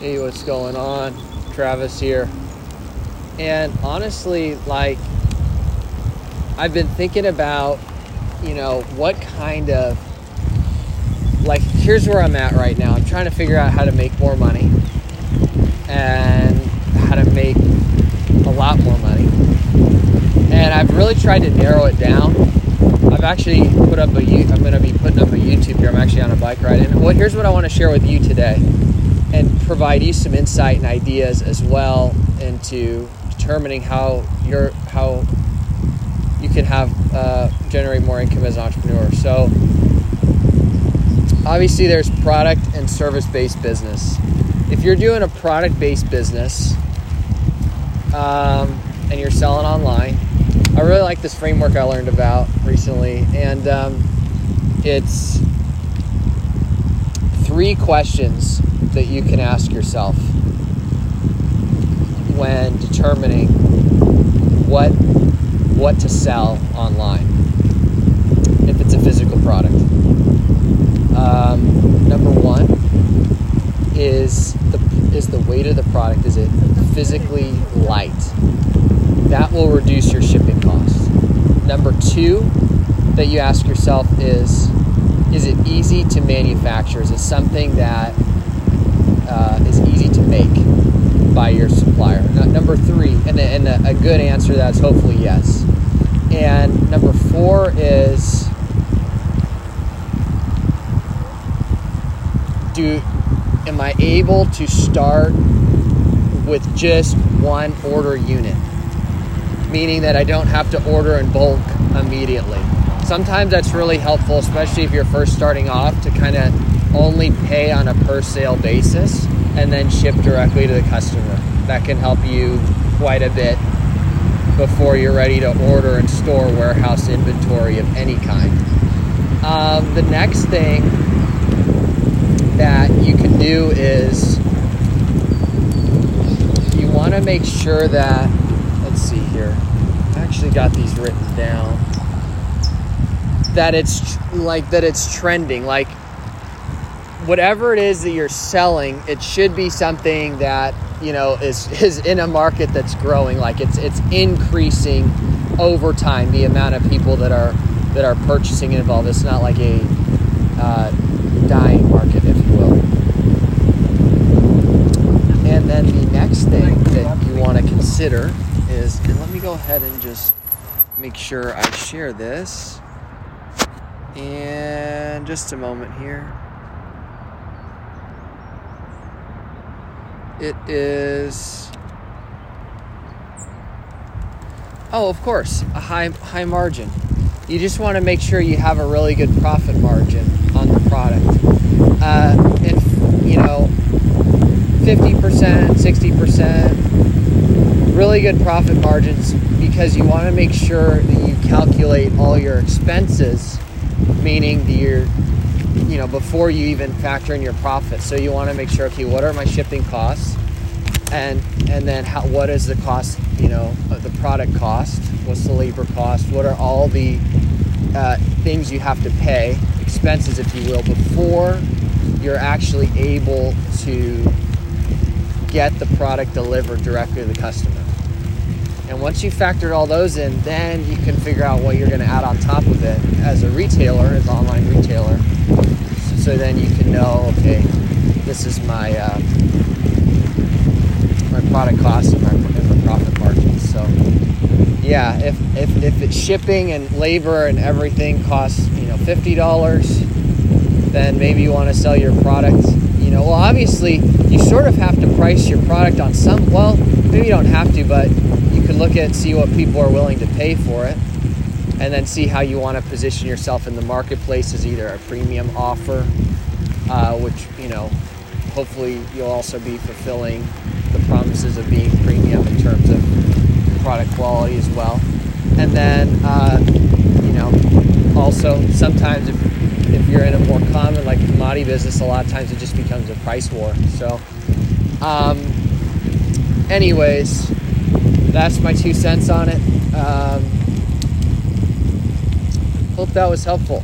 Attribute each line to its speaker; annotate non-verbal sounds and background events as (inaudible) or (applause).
Speaker 1: Hey, what's going on? Travis here. And honestly, like, I've been thinking about, you know, what kind of, like, here's where I'm at right now. I'm trying to figure out how to make more money and how to make a lot more money. And I've really tried to narrow it down. I've actually put up a, I'm going to be putting up a YouTube here. I'm actually on a bike ride. And what, here's what I want to share with you today and provide you some insight and ideas as well into determining how you're how you can have uh, generate more income as an entrepreneur. So obviously there's product and service based business. If you're doing a product based business um, and you're selling online, I really like this framework I learned about recently, and um, it's three questions that you can ask yourself when determining what what to sell online if it's a physical product. Um, number one is the is the weight of the product. Is it physically light? That will reduce your shipping costs. Number two that you ask yourself is is it easy to manufacture? Is it something that uh, is easy to make by your supplier? Now, number three, and, a, and a, a good answer that's hopefully yes. And number four is do am I able to start with just one order unit? Meaning that I don't have to order in bulk immediately. Sometimes that's really helpful, especially if you're first starting off, to kind of only pay on a per sale basis and then ship directly to the customer. That can help you quite a bit before you're ready to order and store warehouse inventory of any kind. Um, the next thing that you can do is you want to make sure that, let's see here, I actually got these written down that it's like that it's trending. Like whatever it is that you're selling it should be something that you know is (laughs) is in a market that's growing. Like it's it's increasing over time the amount of people that are that are purchasing involved. It's not like a uh, dying market if you will. And then the next thing that you want to consider is and let me go ahead and just make sure I share this and just a moment here. It is Oh, of course, a high high margin. You just want to make sure you have a really good profit margin on the product. Uh, and you know, 50%, 60%, really good profit margins because you want to make sure that you calculate all your expenses meaning the year, you know, before you even factor in your profit So you want to make sure, okay, what are my shipping costs? And and then how, what is the cost, you know, the product cost? What's the labor cost? What are all the uh, things you have to pay, expenses, if you will, before you're actually able to get the product delivered directly to the customer. And once you factored all those in, then you can figure out what you're going to add on top of it as a retailer, as an online retailer. So then you can know, okay, this is my uh, my product cost and my, and my profit margins. So yeah, if, if if it's shipping and labor and everything costs you know fifty dollars, then maybe you want to sell your product. You know, well obviously you sort of have to price your product on some. Well, maybe you don't have to, but look at see what people are willing to pay for it and then see how you want to position yourself in the marketplace as either a premium offer uh, which you know hopefully you'll also be fulfilling the promises of being premium in terms of product quality as well. And then uh, you know also sometimes if, if you're in a more common like commodity business a lot of times it just becomes a price war. So um, anyways that's my two cents on it. Um, hope that was helpful.